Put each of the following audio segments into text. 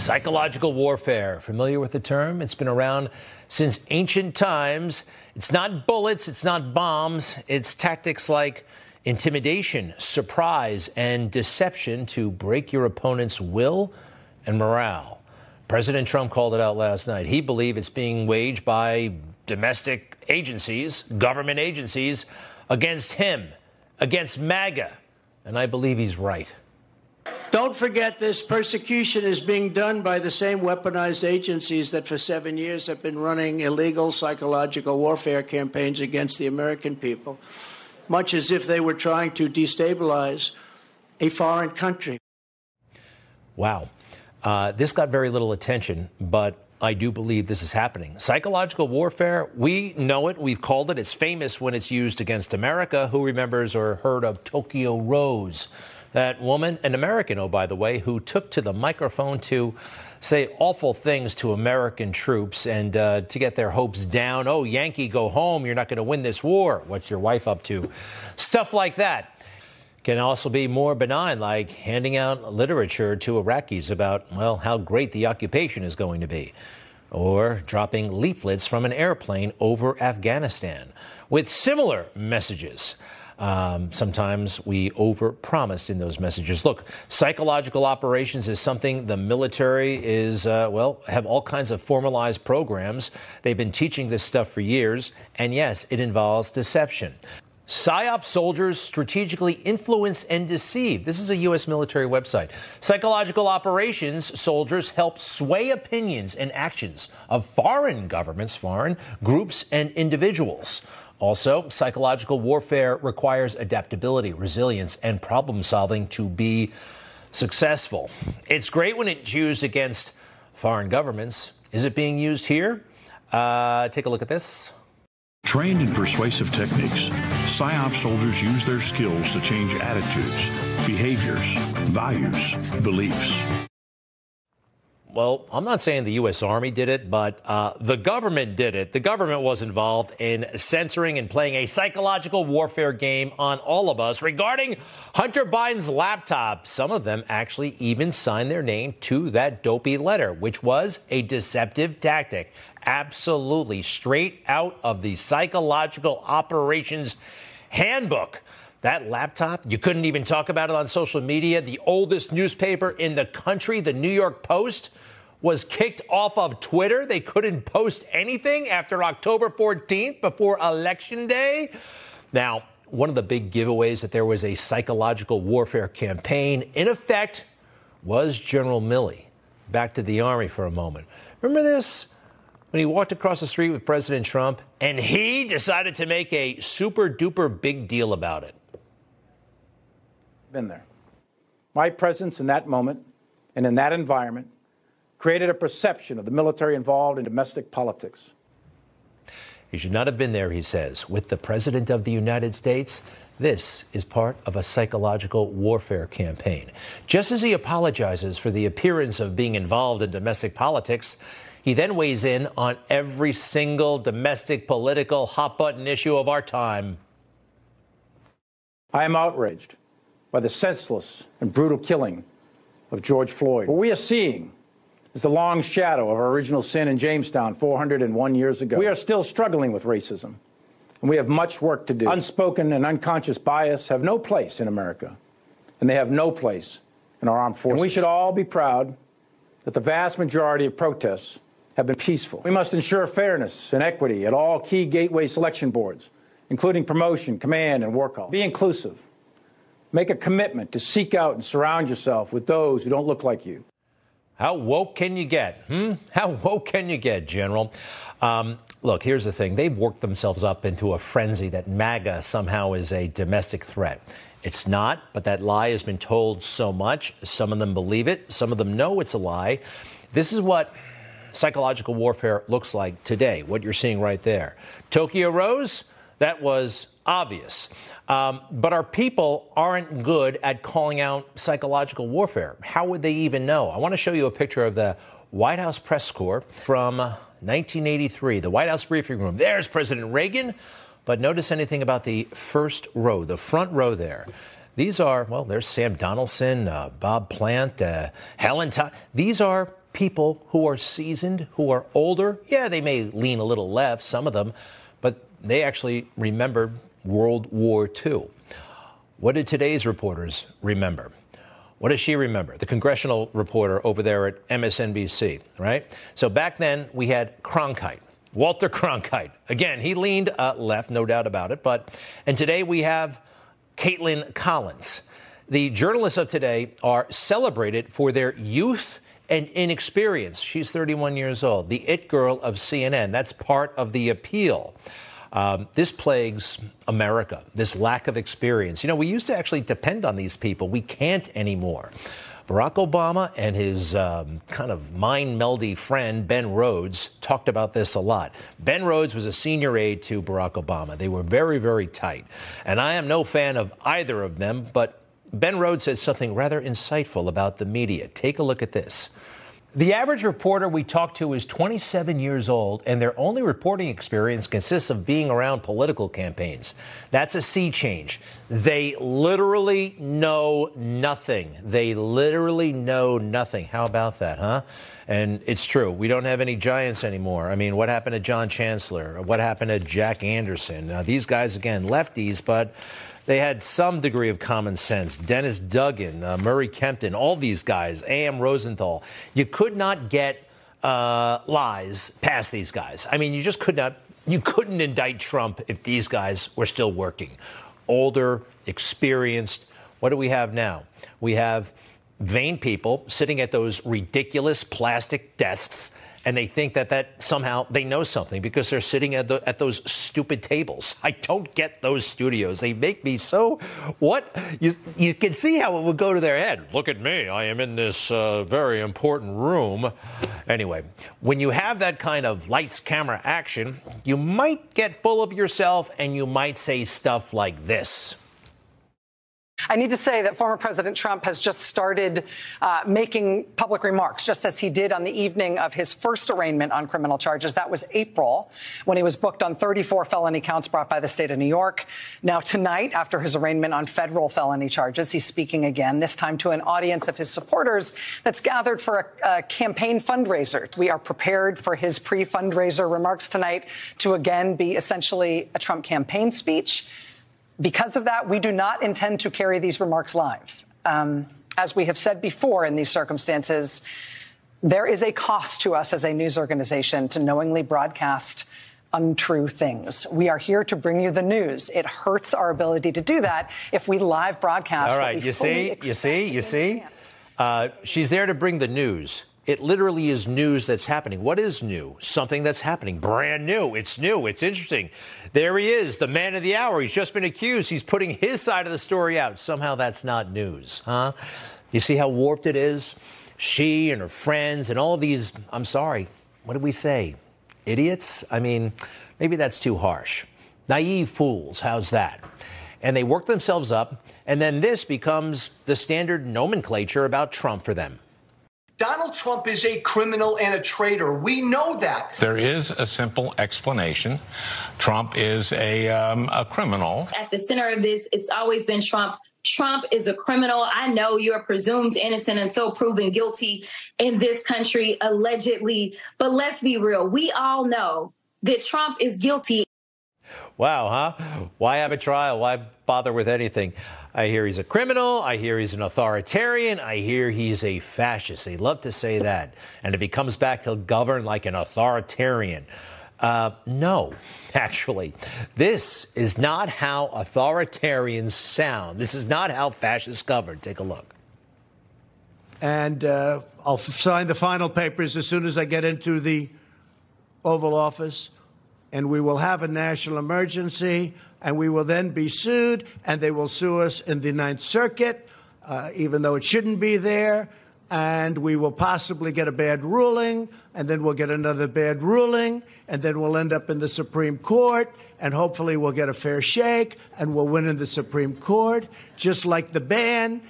Psychological warfare. Familiar with the term? It's been around since ancient times. It's not bullets, it's not bombs, it's tactics like intimidation, surprise, and deception to break your opponent's will and morale. President Trump called it out last night. He believed it's being waged by domestic agencies, government agencies, against him, against MAGA. And I believe he's right. Don't forget this persecution is being done by the same weaponized agencies that for seven years have been running illegal psychological warfare campaigns against the American people, much as if they were trying to destabilize a foreign country. Wow. Uh, this got very little attention, but I do believe this is happening. Psychological warfare, we know it. We've called it. It's famous when it's used against America. Who remembers or heard of Tokyo Rose? That woman, an American, oh, by the way, who took to the microphone to say awful things to American troops and uh, to get their hopes down. Oh, Yankee, go home. You're not going to win this war. What's your wife up to? Stuff like that can also be more benign, like handing out literature to Iraqis about, well, how great the occupation is going to be, or dropping leaflets from an airplane over Afghanistan with similar messages. Um, sometimes we overpromised in those messages. Look, psychological operations is something the military is, uh, well, have all kinds of formalized programs. They've been teaching this stuff for years. And yes, it involves deception. PSYOP soldiers strategically influence and deceive. This is a U.S. military website. Psychological operations soldiers help sway opinions and actions of foreign governments, foreign groups, and individuals. Also, psychological warfare requires adaptability, resilience, and problem solving to be successful. It's great when it's used against foreign governments. Is it being used here? Uh, take a look at this. Trained in persuasive techniques, PSYOP soldiers use their skills to change attitudes, behaviors, values, beliefs. Well, I'm not saying the U.S. Army did it, but uh, the government did it. The government was involved in censoring and playing a psychological warfare game on all of us regarding Hunter Biden's laptop. Some of them actually even signed their name to that dopey letter, which was a deceptive tactic. Absolutely straight out of the psychological operations handbook. That laptop, you couldn't even talk about it on social media. The oldest newspaper in the country, the New York Post, was kicked off of Twitter. They couldn't post anything after October 14th before Election Day. Now, one of the big giveaways that there was a psychological warfare campaign in effect was General Milley. Back to the Army for a moment. Remember this? when he walked across the street with President Trump and he decided to make a super duper big deal about it. Been there. My presence in that moment and in that environment created a perception of the military involved in domestic politics. He should not have been there, he says. With the President of the United States, this is part of a psychological warfare campaign. Just as he apologizes for the appearance of being involved in domestic politics, he then weighs in on every single domestic political hot button issue of our time. I am outraged by the senseless and brutal killing of George Floyd. What we are seeing is the long shadow of our original sin in Jamestown 401 years ago. We are still struggling with racism, and we have much work to do. Unspoken and unconscious bias have no place in America, and they have no place in our armed forces. And we should all be proud that the vast majority of protests have been peaceful. We must ensure fairness and equity at all key gateway selection boards, including promotion, command, and war call. Be inclusive. Make a commitment to seek out and surround yourself with those who don't look like you. How woke can you get? Hmm? How woke can you get, General? Um, look, here's the thing. They've worked themselves up into a frenzy that MAGA somehow is a domestic threat. It's not, but that lie has been told so much. Some of them believe it, some of them know it's a lie. This is what psychological warfare looks like today, what you're seeing right there. Tokyo Rose, that was obvious. Um, but our people aren't good at calling out psychological warfare. How would they even know? I want to show you a picture of the White House press corps from 1983, the White House briefing room. There's President Reagan. But notice anything about the first row, the front row there. These are, well, there's Sam Donaldson, uh, Bob Plante, uh, Helen Todd. These are people who are seasoned, who are older. Yeah, they may lean a little left, some of them, but they actually remembered World War II. What did today's reporters remember? What does she remember? The congressional reporter over there at MSNBC, right? So back then we had Cronkite, Walter Cronkite. Again, he leaned uh, left, no doubt about it. But and today we have Kaitlan Collins. The journalists of today are celebrated for their youth and inexperience. She's 31 years old, the it girl of CNN. That's part of the appeal. Um, this plagues America, this lack of experience. You know, we used to actually depend on these people. We can't anymore. Barack Obama and his um, kind of mind meldy friend, Ben Rhodes, talked about this a lot. Ben Rhodes was a senior aide to Barack Obama. They were very, very tight. And I am no fan of either of them, but Ben Rhodes said something rather insightful about the media. Take a look at this. The average reporter we talk to is 27 years old, and their only reporting experience consists of being around political campaigns. That's a sea change. They literally know nothing. They literally know nothing. How about that, huh? And it's true. We don't have any giants anymore. I mean, what happened to John Chancellor? What happened to Jack Anderson? Now, these guys, again, lefties, but they had some degree of common sense. Dennis Duggan, uh, Murray Kempton, all these guys, A.M. Rosenthal. You could not get uh, lies past these guys. I mean, you just could not. You couldn't indict Trump if these guys were still working. Older, experienced. What do we have now? We have vain people sitting at those ridiculous plastic desks and they think that that somehow they know something because they're sitting at, the, at those stupid tables. I don't get those studios. They make me so what you you can see how it would go to their head. Look at me. I am in this uh, very important room. Anyway, when you have that kind of lights camera action, you might get full of yourself and you might say stuff like this. I need to say that former President Trump has just started uh, making public remarks, just as he did on the evening of his first arraignment on criminal charges. That was April, when he was booked on 34 felony counts brought by the state of New York. Now, tonight, after his arraignment on federal felony charges, he's speaking again, this time to an audience of his supporters that's gathered for a, a campaign fundraiser. We are prepared for his pre fundraiser remarks tonight to again be essentially a Trump campaign speech. Because of that, we do not intend to carry these remarks live. Um, as we have said before in these circumstances, there is a cost to us as a news organization to knowingly broadcast untrue things. We are here to bring you the news. It hurts our ability to do that if we live broadcast. All right, you see, you see, you see. Uh, she's there to bring the news. It literally is news that's happening. What is new? Something that's happening. Brand new. It's new. It's interesting. There he is, the man of the hour. He's just been accused. He's putting his side of the story out. Somehow that's not news, huh? You see how warped it is? She and her friends and all these, I'm sorry, what did we say? Idiots? I mean, maybe that's too harsh. Naive fools, how's that? And they work themselves up, and then this becomes the standard nomenclature about Trump for them. Donald Trump is a criminal and a traitor. We know that. There is a simple explanation. Trump is a, um, a criminal. At the center of this, it's always been Trump. Trump is a criminal. I know you're presumed innocent until proven guilty in this country, allegedly. But let's be real. We all know that Trump is guilty. Wow, huh? Why have a trial? Why bother with anything? I hear he's a criminal. I hear he's an authoritarian. I hear he's a fascist. They love to say that. And if he comes back, he'll govern like an authoritarian. Uh, no, actually, this is not how authoritarians sound. This is not how fascists govern. Take a look. And uh, I'll sign the final papers as soon as I get into the Oval Office. And we will have a national emergency and we will then be sued, and they will sue us in the Ninth Circuit, uh, even though it shouldn't be there. And we will possibly get a bad ruling, and then we'll get another bad ruling, and then we'll end up in the Supreme Court, and hopefully we'll get a fair shake, and we'll win in the Supreme Court, just like the ban.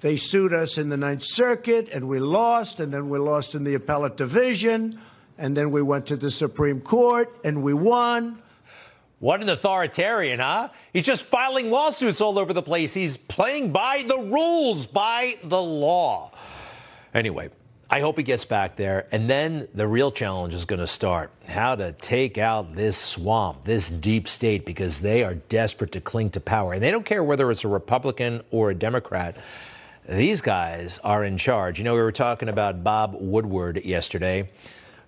They sued us in the Ninth Circuit, and we lost, and then we lost in the appellate division, and then we went to the Supreme Court, and we won. What an authoritarian, huh? He's just filing lawsuits all over the place. He's playing by the rules, by the law. Anyway, I hope he gets back there. And then the real challenge is going to start how to take out this swamp, this deep state, because they are desperate to cling to power. And they don't care whether it's a Republican or a Democrat. These guys are in charge. You know, we were talking about Bob Woodward yesterday.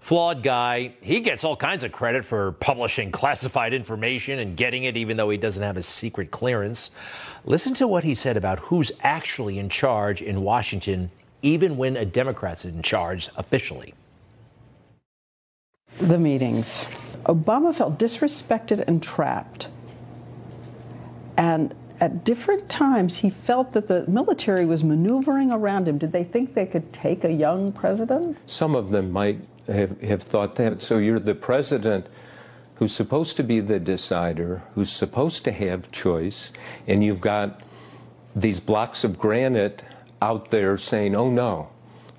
Flawed guy. He gets all kinds of credit for publishing classified information and getting it, even though he doesn't have a secret clearance. Listen to what he said about who's actually in charge in Washington even when a Democrat's in charge officially. The meetings. Obama felt disrespected and trapped. And at different times, he felt that the military was maneuvering around him. Did they think they could take a young president? Some of them might have, have thought that. So you're the president who's supposed to be the decider, who's supposed to have choice, and you've got these blocks of granite out there saying, oh no,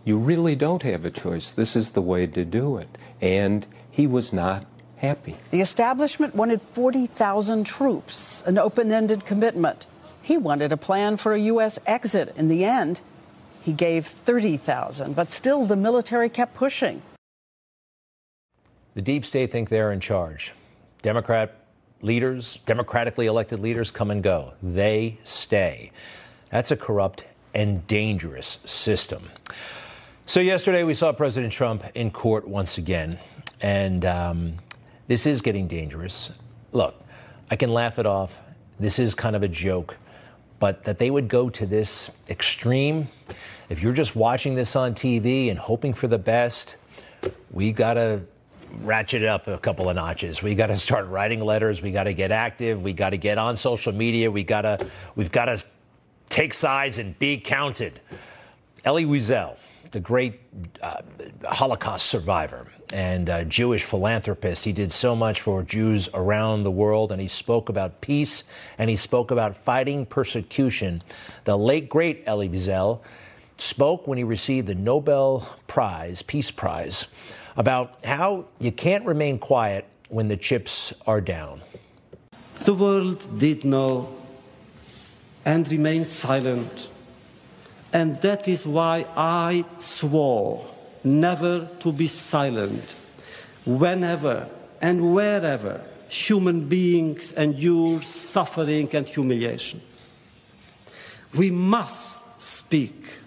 you really don't have a choice. This is the way to do it. And he was not happy. The establishment wanted 40,000 troops, an open ended commitment. He wanted a plan for a U.S. exit. In the end, he gave 30,000, but still the military kept pushing. The deep state think they're in charge. Democrat leaders, democratically elected leaders come and go. They stay. That's a corrupt and dangerous system. So, yesterday we saw President Trump in court once again, and um, this is getting dangerous. Look, I can laugh it off. This is kind of a joke, but that they would go to this extreme, if you're just watching this on TV and hoping for the best, we got to ratchet up a couple of notches. We got to start writing letters. We got to get active. We got to get on social media. We got to, we've got to take sides and be counted. Elie Wiesel, the great uh, Holocaust survivor and Jewish philanthropist, he did so much for Jews around the world, and he spoke about peace and he spoke about fighting persecution. The late, great Elie Wiesel spoke when he received the Nobel Prize, Peace Prize, about how you can't remain quiet when the chips are down. The world did know and remained silent. And that is why I swore never to be silent whenever and wherever human beings endure suffering and humiliation. We must speak.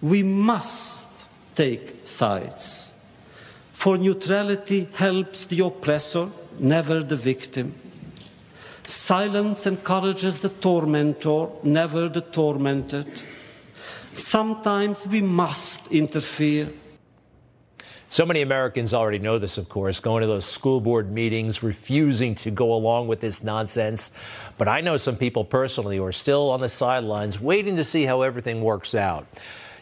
We must take sides. For neutrality helps the oppressor, never the victim. Silence encourages the tormentor, never the tormented. Sometimes we must interfere. So many Americans already know this, of course, going to those school board meetings, refusing to go along with this nonsense. But I know some people personally who are still on the sidelines waiting to see how everything works out.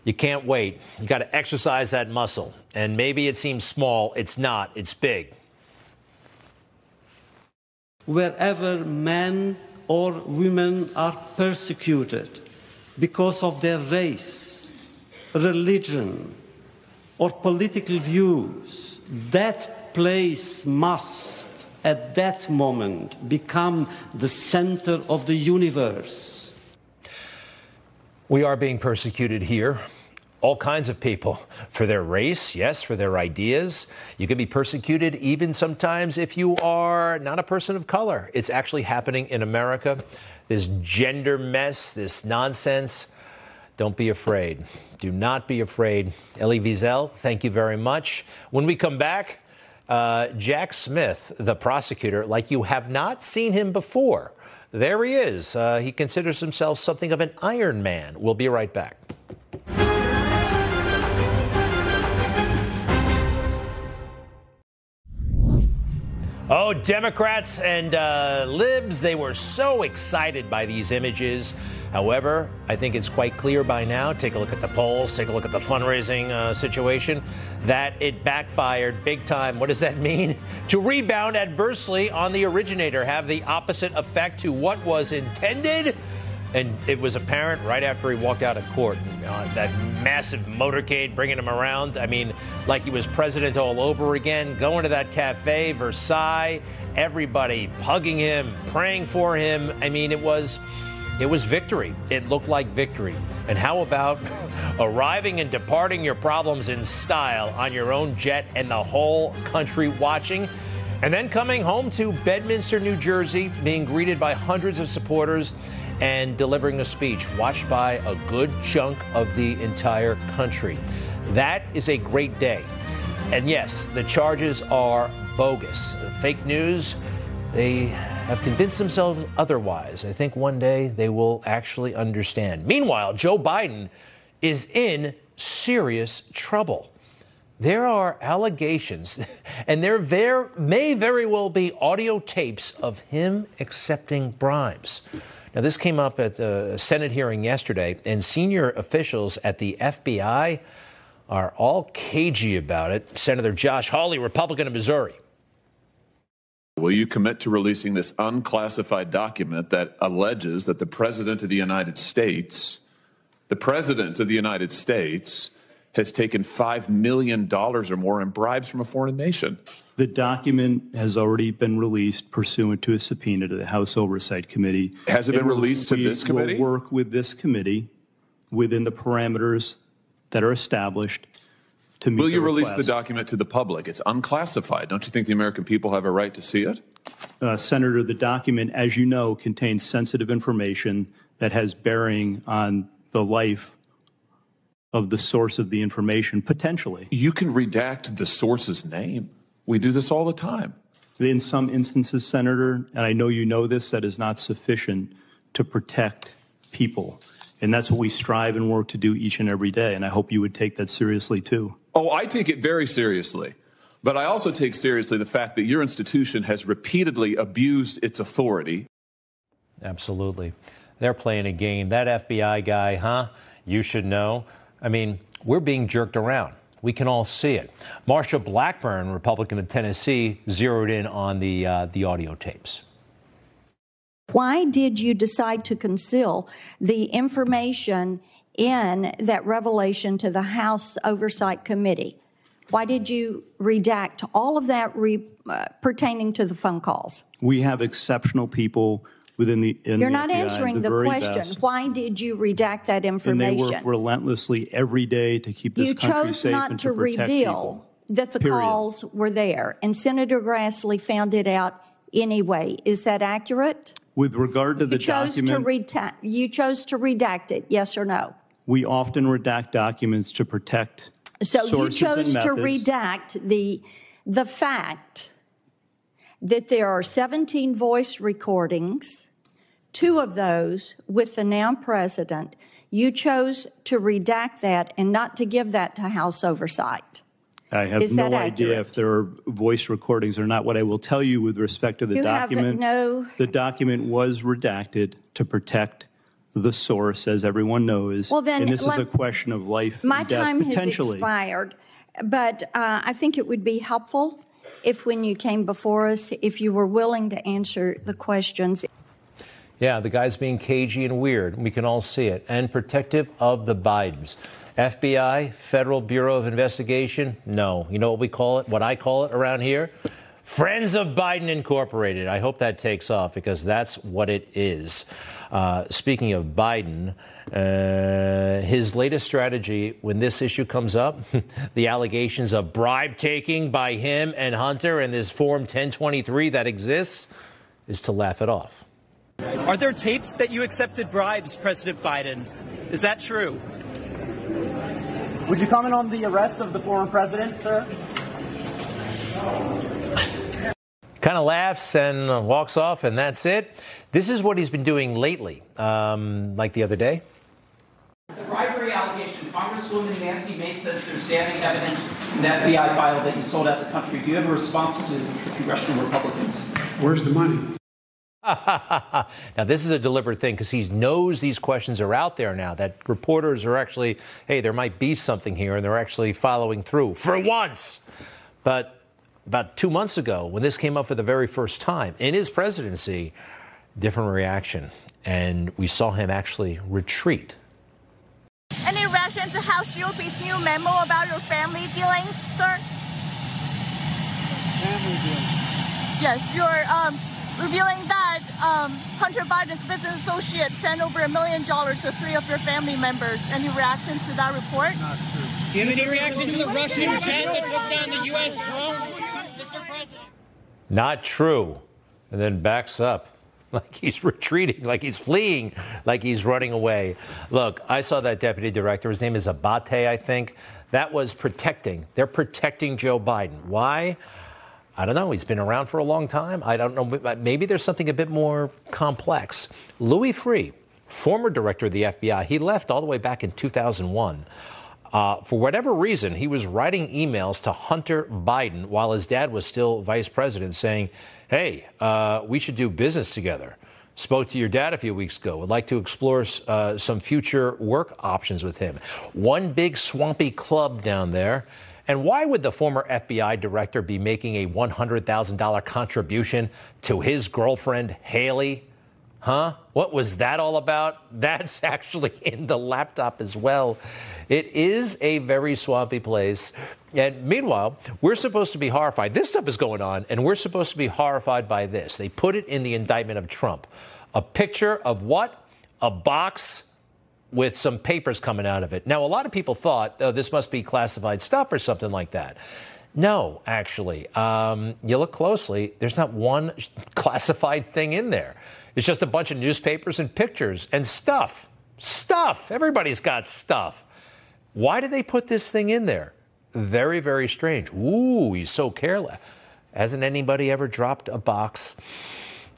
You can't wait. You got to exercise that muscle. And maybe it seems small. It's not, it's big wherever men or women are persecuted because of their race, religion, or political views, that place must, at that moment, become the center of the universe. We are being persecuted here all kinds of people for their race, yes, for their ideas. You can be persecuted even sometimes if you are not a person of color. It's actually happening in America. This gender mess, this nonsense. Don't be afraid. Do not be afraid. Elie Wiesel, thank you very much. When we come back, uh, Jack Smith, the prosecutor, like you have not seen him before. There he is. Uh, he considers himself something of an Iron Man. We'll be right back. Oh, Democrats and uh, libs, they were so excited by these images. However, I think it's quite clear by now, take a look at the polls, take a look at the fundraising uh, situation, that it backfired big time. What does that mean? To rebound adversely on the originator, have the opposite effect to what was intended? And it was apparent right after he walked out of court. Uh, that massive motorcade bringing him around. I mean, like he was president all over again, going to that cafe, Versailles, everybody hugging him, praying for him. I mean, it was it was victory. It looked like victory. And how about arriving and departing your problems in style on your own jet and the whole country watching? And then coming home to Bedminster, New Jersey, being greeted by hundreds of supporters and delivering a speech watched by a good chunk of the entire country. That is a great day. And yes, the charges are bogus. Fake news, they have convinced themselves otherwise. I think one day they will actually understand. Meanwhile, Joe Biden is in serious trouble. There are allegations, and there may very well be audio tapes of him accepting bribes. Now, this came up at the Senate hearing yesterday, and senior officials at the FBI are all cagey about it. Senator Josh Hawley, Republican of Missouri. Will you commit to releasing this unclassified document that alleges that the President of the United States, the President of the United States, has taken $5 million or more in bribes from a foreign nation? The document has already been released pursuant to a subpoena to the House Oversight Committee. Has it been released to we this committee? We'll work with this committee within the parameters that are established to meet Will you release the document to the public? It's unclassified. Don't you think the American people have a right to see it? Uh, Senator, the document, as you know, contains sensitive information that has bearing on the life of the source of the information, potentially. You can redact the source's name. We do this all the time. In some instances, Senator, and I know you know this, that is not sufficient to protect people. And that's what we strive and work to do each and every day. And I hope you would take that seriously too. Oh, I take it very seriously. But I also take seriously the fact that your institution has repeatedly abused its authority. Absolutely. They're playing a game. That FBI guy, huh? You should know. I mean, we're being jerked around. We can all see it. Marsha Blackburn, Republican of Tennessee, zeroed in on the uh, the audio tapes. Why did you decide to conceal the information in that revelation to the House Oversight Committee? Why did you redact all of that re, uh, pertaining to the phone calls? We have exceptional people within the in You're the not FBI, answering the very question. best. Why did you redact that information? And they work relentlessly every day to keep this you country chose safe not and to to protect reveal people. that the Period. calls were there, and Senator Grassley found it out anyway. Is that accurate? With regard to the you chose document, to reta- you chose to redact it. Yes or no? we often redact documents to protect So you chose to redact the the fact that there are 17 voice recordings, two of those with the now president. You chose to redact that and not to give that to House oversight. I have Is no that idea accurate? if there are voice recordings or not. What I will tell you with respect to the You have document, no- the document was redacted to protect the source, as everyone knows. Well, then and this let- is a question of life My and death, time has potentially. expired, but uh, I think it would be helpful if, when you came before us, if you were willing to answer the questions. Yeah, the guy's being cagey and weird. We can all see it. And protective of the Bidens. FBI, Federal Bureau of Investigation? No. You know what we call it? What I call it around here? Friends of Biden Incorporated. I hope that takes off because that's what it is. Uh, speaking of Biden, uh, his latest strategy when this issue comes up, the allegations of bribe taking by him and Hunter and this Form 1023 that exists, is to laugh it off. Are there tapes that you accepted bribes, President Biden? Is that true? Would you comment on the arrest of the former president, sir? kind of laughs and uh, walks off, and that's it. This is what he's been doing lately, um, like the other day. The bribery allegation, Congresswoman Nancy Mace says there's damning evidence in the FBI file that you sold out the country. Do you have a response to the congressional Republicans? Where's the money? now, this is a deliberate thing because he knows these questions are out there now, that reporters are actually, hey, there might be something here, and they're actually following through for once. But about two months ago, when this came up for the very first time in his presidency, different reaction. And we saw him actually retreat. Any reaction to House GOP's new memo about your family dealings, sir? Family dealings. Yes, you're um, revealing that um, Hunter Biden's business associate sent over a million dollars to three of your family members. Any reaction to that report? Not true. Do you have any reaction to the Russian jet that took down the U.S. drone, Mr. President? Not true. And then backs up like he's retreating, like he's fleeing, like he's running away. Look, I saw that deputy director. His name is Abbate, I think. That was protecting. They're protecting Joe Biden. Why? I don't know. He's been around for a long time. I don't know. Maybe there's something a bit more complex. Louis Freeh, former director of the FBI, he left all the way back in 2001. Uh, for whatever reason, he was writing emails to Hunter Biden while his dad was still vice president saying, Hey, uh, we should do business together. Spoke to your dad a few weeks ago. Would like to explore uh, some future work options with him. One big swampy club down there. And why would the former FBI director be making a $100,000 contribution to his girlfriend, Hallie? Huh? What was that all about? That's actually in the laptop as well. It is a very swampy place. And meanwhile, we're supposed to be horrified. This stuff is going on, and we're supposed to be horrified by this. They put it in the indictment of Trump. A picture of what? A box with some papers coming out of it. Now, a lot of people thought, oh, this must be classified stuff or something like that. No, actually. Um, you look closely, there's not one classified thing in there. It's just a bunch of newspapers and pictures and stuff. Stuff. Everybody's got stuff. Why did they put this thing in there? Very, very strange. Ooh, he's so careless. Hasn't anybody ever dropped a box?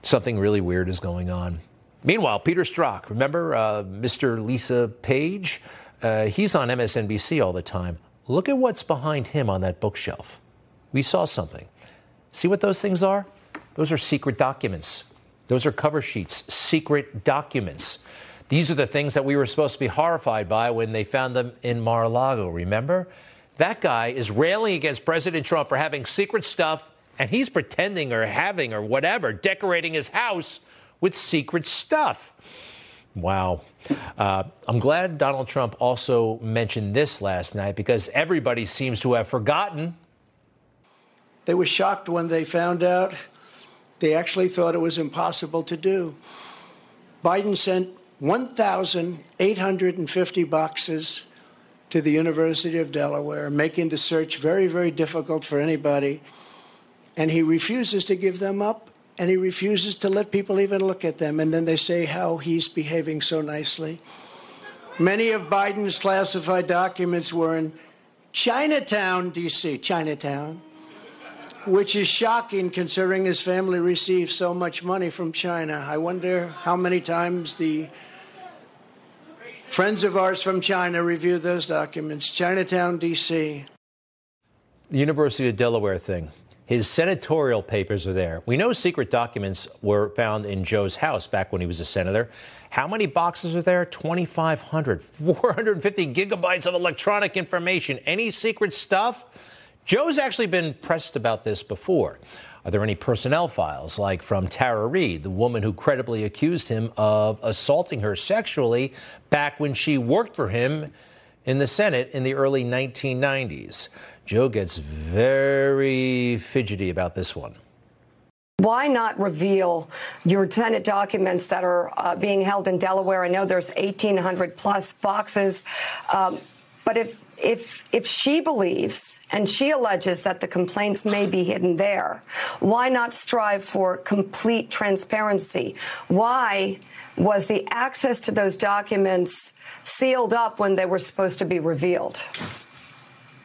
Something really weird is going on. Meanwhile, Peter Strzok, remember uh, Mr. Lisa Page? Uh, he's on MSNBC all the time. Look at what's behind him on that bookshelf. We saw something. See what those things are? Those are secret documents. Those are cover sheets, secret documents. These are the things that we were supposed to be horrified by when they found them in Mar a Lago, remember? That guy is railing against President Trump for having secret stuff, and he's pretending or having or whatever, decorating his house with secret stuff. Wow. Uh, I'm glad Donald Trump also mentioned this last night because everybody seems to have forgotten. They were shocked when they found out. They actually thought it was impossible to do. Biden sent 1,850 boxes to the University of Delaware, making the search very, very difficult for anybody. And he refuses to give them up and he refuses to let people even look at them. And then they say how he's behaving so nicely. Many of Biden's classified documents were in Chinatown, D.C., Chinatown, which is shocking considering his family received so much money from China. I wonder how many times the friends of ours from China reviewed those documents. Chinatown, D.C. The University of Delaware thing. His senatorial papers are there. We know secret documents were found in Joe's house back when he was a senator. How many boxes are there? 2,500, 450 gigabytes of electronic information. Any secret stuff? Joe's actually been pressed about this before. Are there any personnel files, like from Tara Reade, the woman who credibly accused him of assaulting her sexually back when she worked for him in the Senate in the early 1990s? Joe gets very fidgety about this one. Why not reveal your Senate documents that are uh, being held in Delaware? I know there's 1,800 plus boxes, um, but if if if she believes and she alleges that the complaints may be hidden there, why not strive for complete transparency? Why was the access to those documents sealed up when they were supposed to be revealed?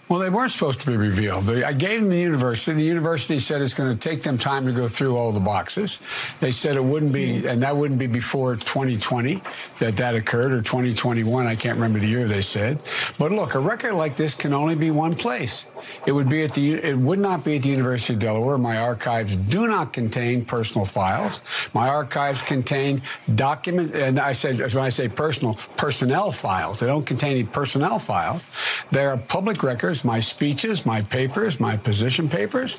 Well, they weren't supposed to be revealed. I gave them the university. The university said it's going to take them time to go through all the boxes. They said it wouldn't be, and that wouldn't be before 2020 that that occurred, or 2021. I can't remember the year they said. But look, a record like this can only be one place. It would be at the. It would not be at the University of Delaware. My archives do not contain personal files. My archives contain document, and I said when I say personal, personnel files. They don't contain any personnel files. They are public records my speeches, my papers, my position papers.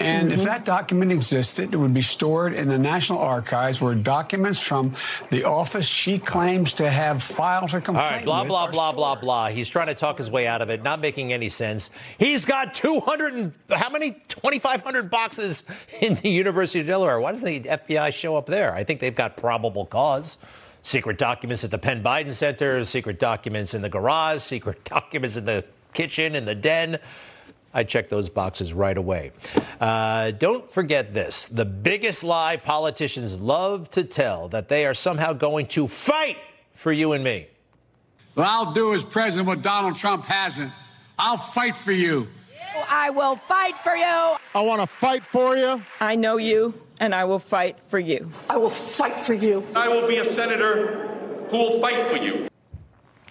And mm-hmm. if that document existed, it would be stored in the National Archives where documents from the office she claims to have filed her complaint. All right, blah, blah, blah, blah, blah. He's trying to talk his way out of it, not making any sense. He's got 200 and how many? 2,500 boxes in the University of Delaware. Why doesn't the FBI show up there? I think they've got probable cause secret documents at the Penn Biden Center, secret documents in the garage, secret documents in the kitchen, in the den. I check those boxes right away. Uh, don't forget this the biggest lie politicians love to tell that they are somehow going to fight for you and me. What I'll do as president what Donald Trump hasn't. I'll fight for you. I will fight for you. I want to fight for you. I know you and I will fight for you. I will fight for you. I will be a senator who will fight for you.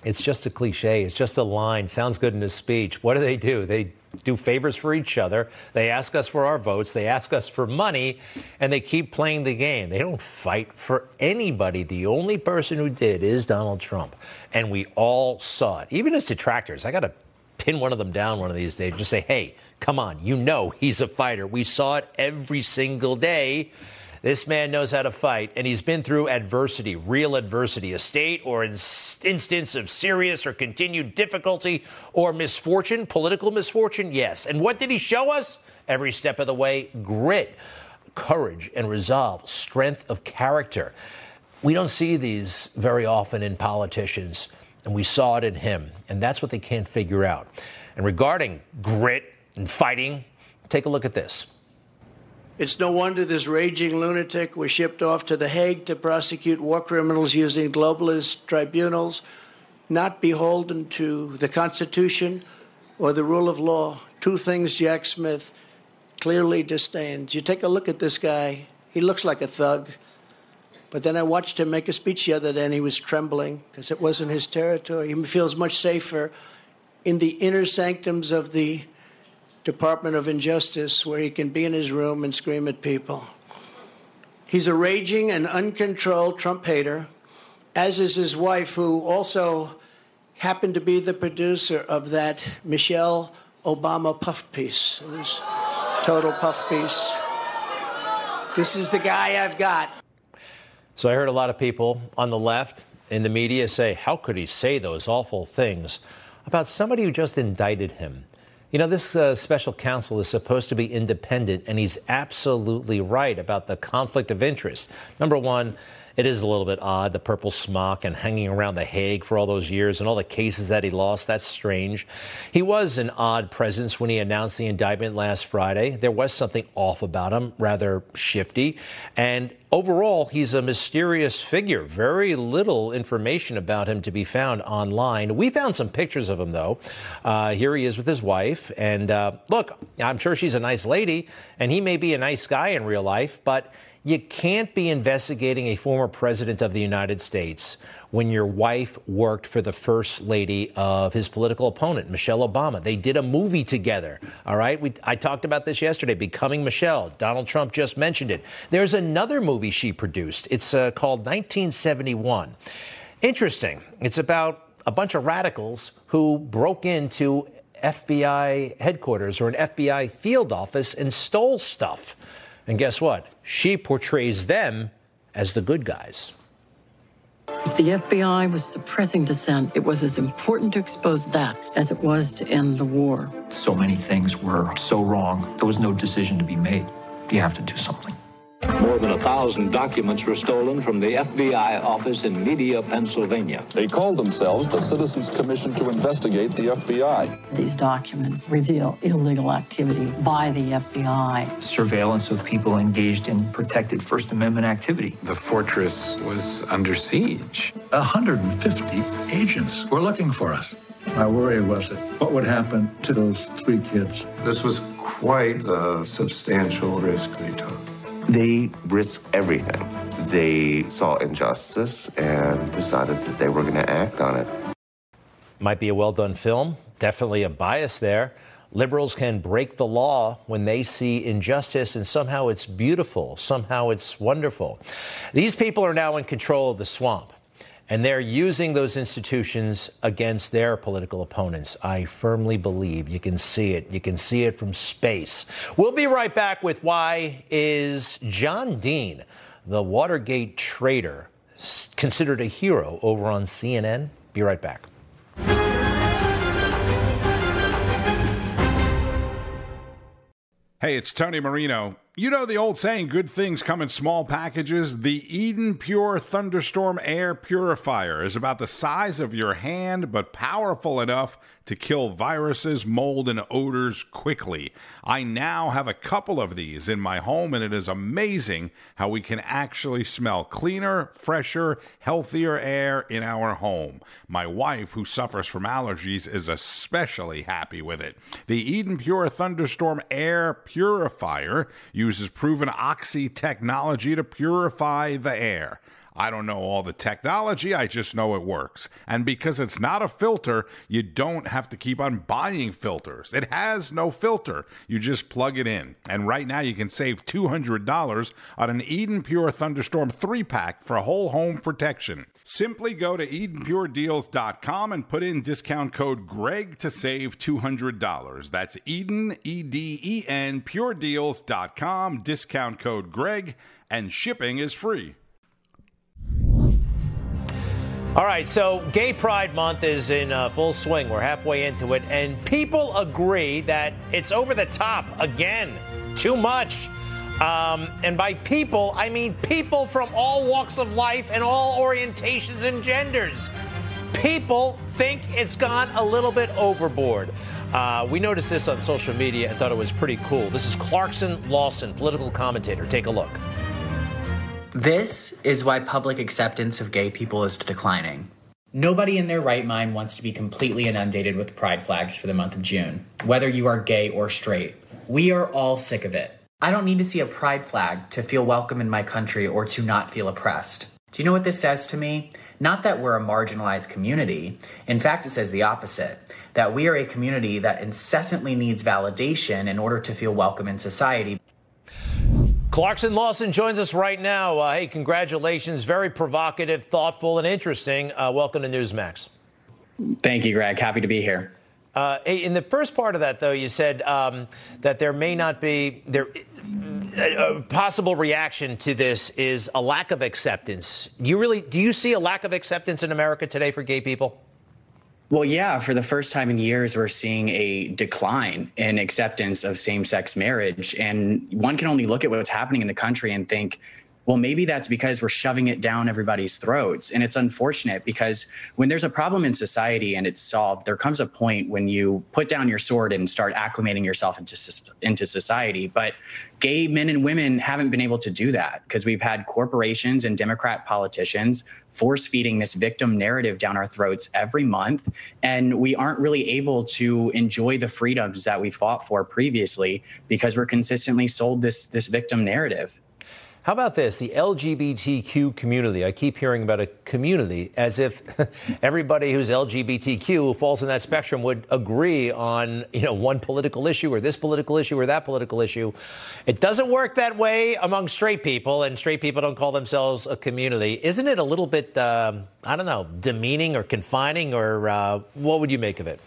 It's just a cliche. It's just a line. Sounds good in a speech. What do they do? They do favors for each other. They ask us for our votes. They ask us for money, and they keep playing the game. They don't fight for anybody. The only person who did is Donald Trump. And we all saw it. Even his detractors, I got to pin one of them down one of these days. Just say, hey, Come on, you know he's a fighter. We saw it every single day. This man knows how to fight, and he's been through adversity, real adversity, a state or an instance of serious or continued difficulty or misfortune, political misfortune, yes. And what did he show us? Every step of the way, grit, courage, and resolve, strength of character. We don't see these very often in politicians, and we saw it in him, and that's what they can't figure out. And regarding grit, and fighting. Take a look at this. It's no wonder this raging lunatic was shipped off to The Hague to prosecute war criminals using globalist tribunals, not beholden to the Constitution or the rule of law. Two things Jack Smith clearly disdains. You take a look at this guy, he looks like a thug. But then I watched him make a speech the other day and he was trembling because it wasn't his territory. He feels much safer in the inner sanctums of the Department of Injustice where he can be in his room and scream at people. He's a raging and uncontrolled Trump hater, as is his wife, who also happened to be the producer of that Michelle Obama puff piece. It was total puff piece. This is the guy I've got. So I heard a lot of people on the left in the media say, How could he say those awful things about somebody who just indicted him? You know, this uh, special counsel is supposed to be independent, and he's absolutely right about the conflict of interest. Number one, it is a little bit odd, the purple smock and hanging around The Hague for all those years and all the cases that he lost. That's strange. He was an odd presence when he announced the indictment last Friday. There was something off about him, rather shifty. And overall, he's a mysterious figure. Very little information about him to be found online. We found some pictures of him, though. Uh, here he is with his wife. And uh, look, I'm sure she's a nice lady, and he may be a nice guy in real life, but you can't be investigating a former president of the United States when your wife worked for the first lady of his political opponent, Michelle Obama. They did a movie together. All right. We, I talked about this yesterday, Becoming Michelle. Donald Trump just mentioned it. There's another movie she produced. It's uh, called 1971. Interesting. It's about a bunch of radicals who broke into FBI headquarters or an FBI field office and stole stuff. And guess what? She portrays them as the good guys. If the FBI was suppressing dissent, it was as important to expose that as it was to end the war. So many things were so wrong, there was no decision to be made. You have to do something. More than a thousand documents were stolen from the FBI office in Media, Pennsylvania. They called themselves the Citizens Commission to investigate the FBI. These documents reveal illegal activity by the FBI. Surveillance of people engaged in protected First Amendment activity. The fortress was under siege. 150 agents were looking for us. My worry was that what would happen to those three kids? This was quite a substantial risk they took. They risked everything. They saw injustice and decided that they were going to act on it. Might be a well done film. Definitely a bias there. Liberals can break the law when they see injustice, and somehow it's beautiful. Somehow it's wonderful. These people are now in control of the swamp. And they're using those institutions against their political opponents. I firmly believe you can see it. You can see it from space. We'll be right back with why is John Dean, the Watergate traitor, considered a hero over on CNN? Be right back. Hey, it's Tony Marino. You know the old saying, good things come in small packages? The Eden Pure Thunderstorm Air Purifier is about the size of your hand, but powerful enough to kill viruses, mold, and odors quickly. I now have a couple of these in my home, and it is amazing how we can actually smell cleaner, fresher, healthier air in our home. My wife, who suffers from allergies, is especially happy with it. The Eden Pure Thunderstorm Air Purifier uses proven oxy technology to purify the air. I don't know all the technology, I just know it works. And because it's not a filter, you don't have to keep on buying filters. It has no filter. You just plug it in. And right now you can save $200 on an Eden Pure Thunderstorm 3 pack for whole home protection. Simply go to EdenPureDeals.com and put in discount code GREG to save $200. That's Eden, E D E N, PureDeals.com, discount code GREG, and shipping is free. All right, so Gay Pride Month is in uh, full swing. We're halfway into it, and people agree that it's over the top again. Too much. Um, and by people, I mean people from all walks of life and all orientations and genders. People think it's gone a little bit overboard. Uh, we noticed this on social media and thought it was pretty cool. This is Clarkson Lawson, political commentator. Take a look. This is why public acceptance of gay people is declining. Nobody in their right mind wants to be completely inundated with pride flags for the month of June, whether you are gay or straight. We are all sick of it. I don't need to see a pride flag to feel welcome in my country or to not feel oppressed. Do you know what this says to me? Not that we're a marginalized community. In fact, it says the opposite that we are a community that incessantly needs validation in order to feel welcome in society. Clarkson Lawson joins us right now. Uh, hey, congratulations. Very provocative, thoughtful, and interesting. Uh, welcome to Newsmax. Thank you, Greg. Happy to be here. Uh, in the first part of that, though, you said um, that there may not be there. A possible reaction to this is a lack of acceptance. Do you really do you see a lack of acceptance in America today for gay people? Well, yeah, for the first time in years, we're seeing a decline in acceptance of same sex marriage. And one can only look at what's happening in the country and think, well, maybe that's because we're shoving it down everybody's throats. And it's unfortunate because when there's a problem in society and it's solved, there comes a point when you put down your sword and start acclimating yourself into, into society. But gay men and women haven't been able to do that because we've had corporations and Democrat politicians force feeding this victim narrative down our throats every month. And we aren't really able to enjoy the freedoms that we fought for previously because we're consistently sold this, this victim narrative. How about this? The LGBTQ community. I keep hearing about a community as if everybody who's LGBTQ who falls in that spectrum would agree on, you know, one political issue or this political issue or that political issue. It doesn't work that way among straight people, and straight people don't call themselves a community. Isn't it a little bit, uh, I don't know, demeaning or confining, or uh, what would you make of it?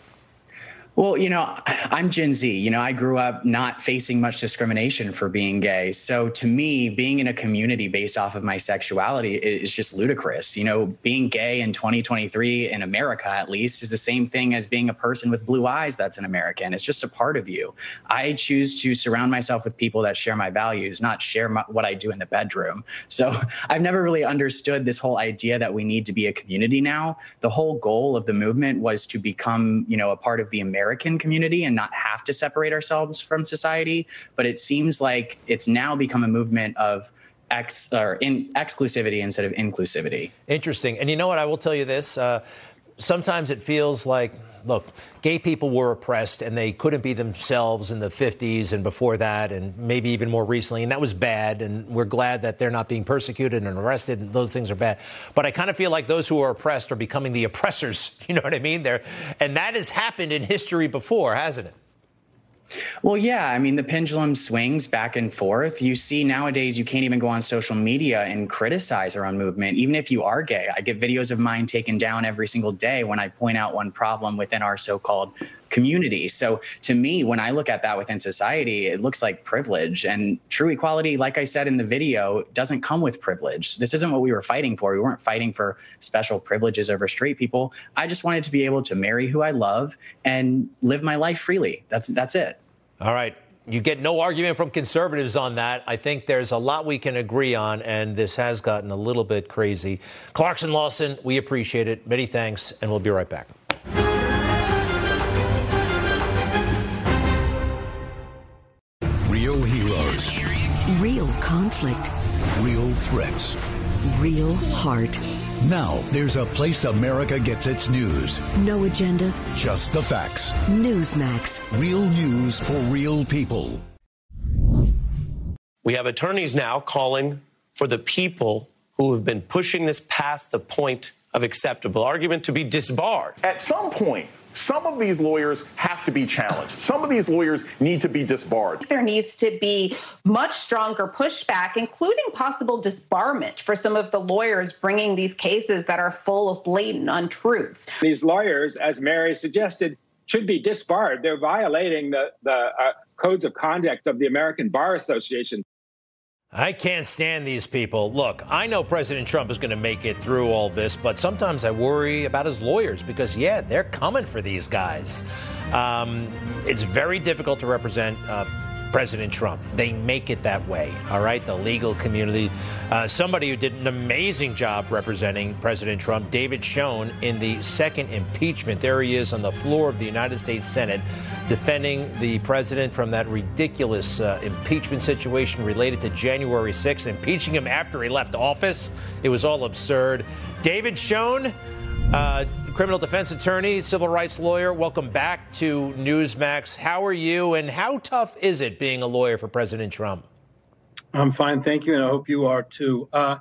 Well, you know, I'm Gen Z. You know, I grew up not facing much discrimination for being gay. So to me, being in a community based off of my sexuality is just ludicrous. You know, being gay in 2023 in America, at least, is the same thing as being a person with blue eyes that's an American. It's just a part of you. I choose to surround myself with people that share my values, not share my, what I do in the bedroom. So I've never really understood this whole idea that we need to be a community now. The whole goal of the movement was to become, you know, a part of the American American community and not have to separate ourselves from society. But it seems like it's now become a movement of ex or in exclusivity instead of inclusivity. Interesting. And you know what? I will tell you this. Uh, sometimes it feels like look, gay people were oppressed and they couldn't be themselves in the 50s and before that, and maybe even more recently, and that was bad. And we're glad that they're not being persecuted and arrested, and those things are bad. But I kind of feel like those who are oppressed are becoming the oppressors. You know what I mean? There, and that has happened in history before, hasn't it? Well, yeah. I mean, the pendulum swings back and forth. You see, nowadays, you can't even go on social media and criticize our own movement, even if you are gay. I get videos of mine taken down every single day when I point out one problem within our so called community. So, to me, when I look at that within society, it looks like privilege. And true equality, like I said in the video, doesn't come with privilege. This isn't what we were fighting for. We weren't fighting for special privileges over straight people. I just wanted to be able to marry who I love and live my life freely. That's, that's it. All right. You get no argument from conservatives on that. I think there's a lot we can agree on, and this has gotten a little bit crazy. Clarkson Lawson, we appreciate it. Many thanks, and we'll be right back. Conflict. Real threats. Real heart. Now, there's a place America gets its news. No agenda. Just the facts. Newsmax. Real news for real people. We have attorneys now calling for the people who have been pushing this past the point of acceptable argument to be disbarred. At some point, some of these lawyers have to be challenged. Some of these lawyers need to be disbarred. There needs to be much stronger pushback, including possible disbarment for some of the lawyers bringing these cases that are full of blatant untruths. These lawyers, as Mary suggested, should be disbarred. They're violating the, the uh, codes of conduct of the American Bar Association. I can't stand these people. Look, I know President Trump is going to make it through all this, but sometimes I worry about his lawyers because, yeah, they're coming for these guys. Um, it's very difficult to represent uh, President Trump. They make it that way, all right? The legal community. Uh, somebody who did an amazing job representing President Trump, David Schoen, in the second impeachment. There he is on the floor of the United States Senate defending the president from that ridiculous uh, impeachment situation related to January 6th, impeaching him after he left office. It was all absurd. David Schoen, uh, criminal defense attorney, civil rights lawyer, welcome back to Newsmax. How are you, and how tough is it being a lawyer for President Trump? I'm fine, thank you, and I hope you are too. Uh,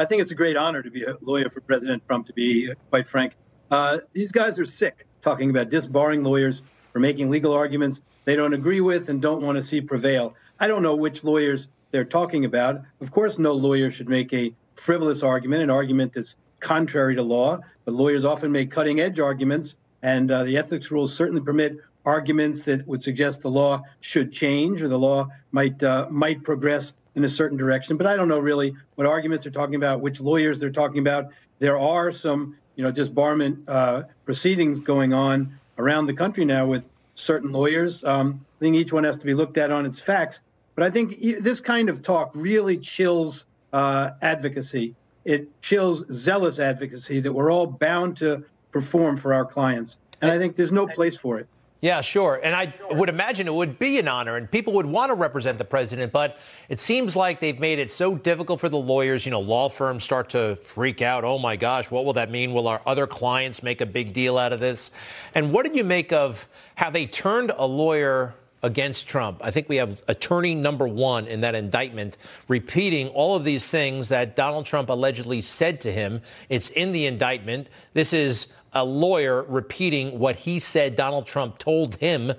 I think it's a great honor to be a lawyer for President Trump, to be quite frank. Uh, these guys are sick talking about disbarring lawyers for making legal arguments they don't agree with and don't want to see prevail. I don't know which lawyers they're talking about. Of course, no lawyer should make a frivolous argument, an argument that's contrary to law, but lawyers often make cutting edge arguments, and uh, the ethics rules certainly permit arguments that would suggest the law should change or the law might uh, might progress in a certain direction. But I don't know really what arguments they're talking about, which lawyers they're talking about. There are some, you know, disbarment uh, proceedings going on around the country now with certain lawyers. Um, I think each one has to be looked at on its facts. But I think this kind of talk really chills uh, advocacy. It chills zealous advocacy that we're all bound to perform for our clients. And I think there's no place for it. Yeah, sure. And I would imagine it would be an honor and people would want to represent the president, but it seems like they've made it so difficult for the lawyers. You know, law firms start to freak out. Oh my gosh, what will that mean? Will our other clients make a big deal out of this? And what did you make of how they turned a lawyer against Trump. I think we have attorney number one in that indictment repeating all of these things that Donald Trump allegedly said to him. It's in the indictment. This is a lawyer repeating what he said Donald Trump told him.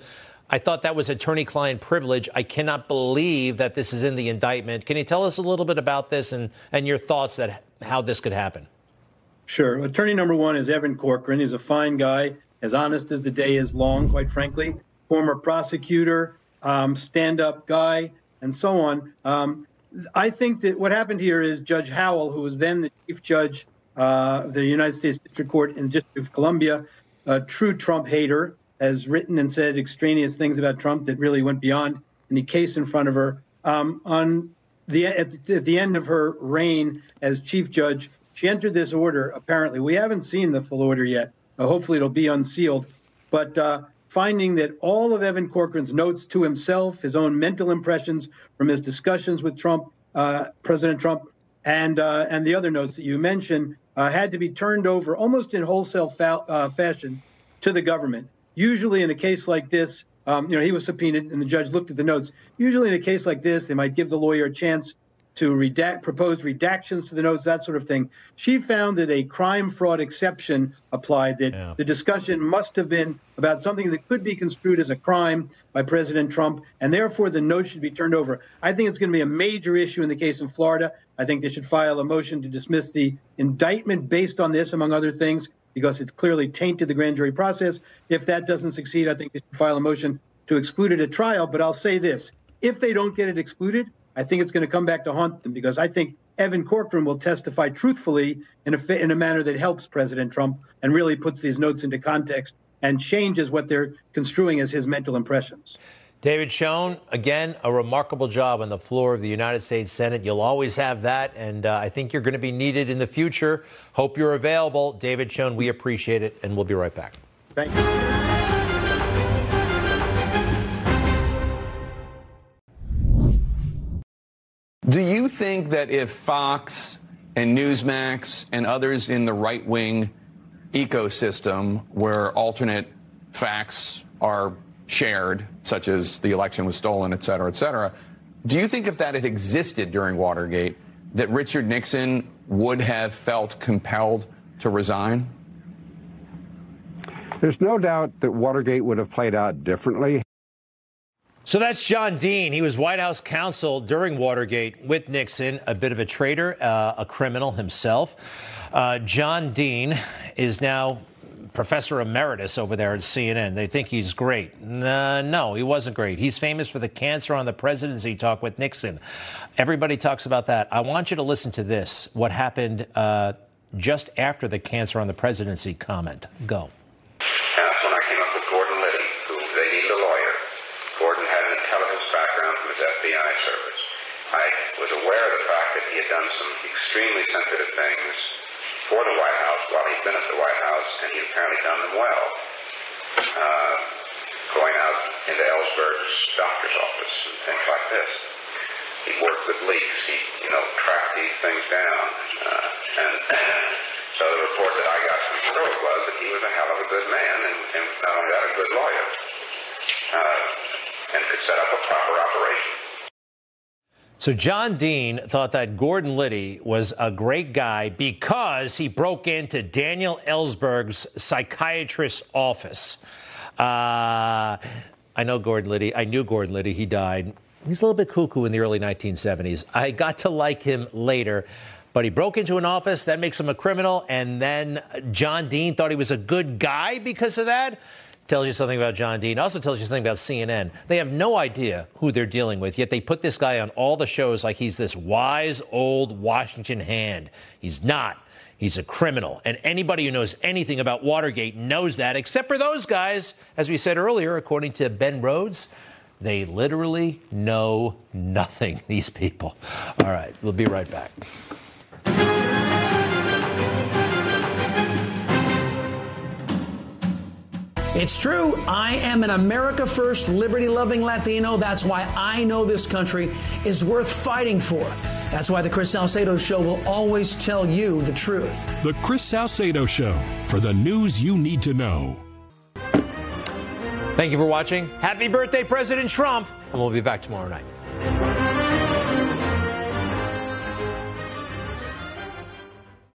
I thought that was attorney client privilege. I cannot believe that this is in the indictment. Can you tell us a little bit about this and, and your thoughts that how this could happen? Sure. Attorney number one is Evan Corcoran. He's a fine guy, as honest as the day is long, quite frankly. Former prosecutor, um, stand up guy, and so on. Um, I think that what happened here is Judge Howell, who was then the chief judge uh, of the United States District Court in the District of Columbia, a true Trump hater, has written and said extraneous things about Trump that really went beyond any case in front of her. Um, on the at, the at, the end of her reign as chief judge, she entered this order. Apparently, we haven't seen the full order yet. Uh, hopefully, it'll be unsealed. But uh, finding that all of Evan Corcoran's notes to himself, his own mental impressions from his discussions with Trump, uh, President Trump, and uh, and the other notes that you mentioned uh, had to be turned over almost in wholesale fa- uh, fashion to the government. Usually, in a case like this, um, you know, he was subpoenaed and the judge looked at the notes. Usually, in a case like this, they might give the lawyer a chance to redact, propose redactions to the notes, that sort of thing. She found that a crime fraud exception applied, that yeah. the discussion must have been about something that could be construed as a crime by President Trump, and therefore the note should be turned over. I think it's going to be a major issue in the case in Florida. I think they should file a motion to dismiss the indictment based on this, among other things, because it clearly tainted the grand jury process. If that doesn't succeed, I think they should file a motion to exclude it at trial. But I'll say this if they don't get it excluded, I think it's going to come back to haunt them because I think Evan Corcoran will testify truthfully in a, in a manner that helps President Trump and really puts these notes into context and changes what they're construing as his mental impressions. David Schoen, again, a remarkable job on the floor of the United States Senate. You'll always have that, and uh, I think you're going to be needed in the future. Hope you're available. David Schoen, we appreciate it, and we'll be right back. Thank you. Think that if Fox and Newsmax and others in the right wing ecosystem where alternate facts are shared, such as the election was stolen, et cetera, et cetera, do you think if that had existed during Watergate, that Richard Nixon would have felt compelled to resign? There's no doubt that Watergate would have played out differently so that's John Dean. He was White House counsel during Watergate with Nixon, a bit of a traitor, uh, a criminal himself. Uh, John Dean is now professor emeritus over there at CNN. They think he's great. Uh, no, he wasn't great. He's famous for the cancer on the presidency talk with Nixon. Everybody talks about that. I want you to listen to this what happened uh, just after the cancer on the presidency comment. Go. extremely sensitive things for the White House while he's been at the White House, and he's apparently done them well. Uh, going out into Ellsberg's doctor's office and things like this. He worked with leaks. He, you know, tracked these things down. Uh, and so the report that I got from Detroit was that he was a hell of a good man and, and not only that, a good lawyer. Uh, and could set up a proper operation. So John Dean thought that Gordon Liddy was a great guy because he broke into Daniel Ellsberg's psychiatrist's office. Uh, I know Gordon Liddy. I knew Gordon Liddy. He died. He's a little bit cuckoo in the early 1970s. I got to like him later. But he broke into an office, that makes him a criminal, and then John Dean thought he was a good guy because of that tells you something about John Dean. Also tells you something about CNN. They have no idea who they're dealing with, yet they put this guy on all the shows like he's this wise old Washington hand. He's not. He's a criminal. And anybody who knows anything about Watergate knows that, except for those guys, as we said earlier, according to Ben Rhodes. They literally know nothing, these people. All right, we'll be right back. It's true. I am an America First, liberty loving Latino. That's why I know this country is worth fighting for. That's why the Chris Salcedo Show will always tell you the truth. The Chris Salcedo Show for the news you need to know. Thank you for watching. Happy birthday, President Trump. And we'll be back tomorrow night.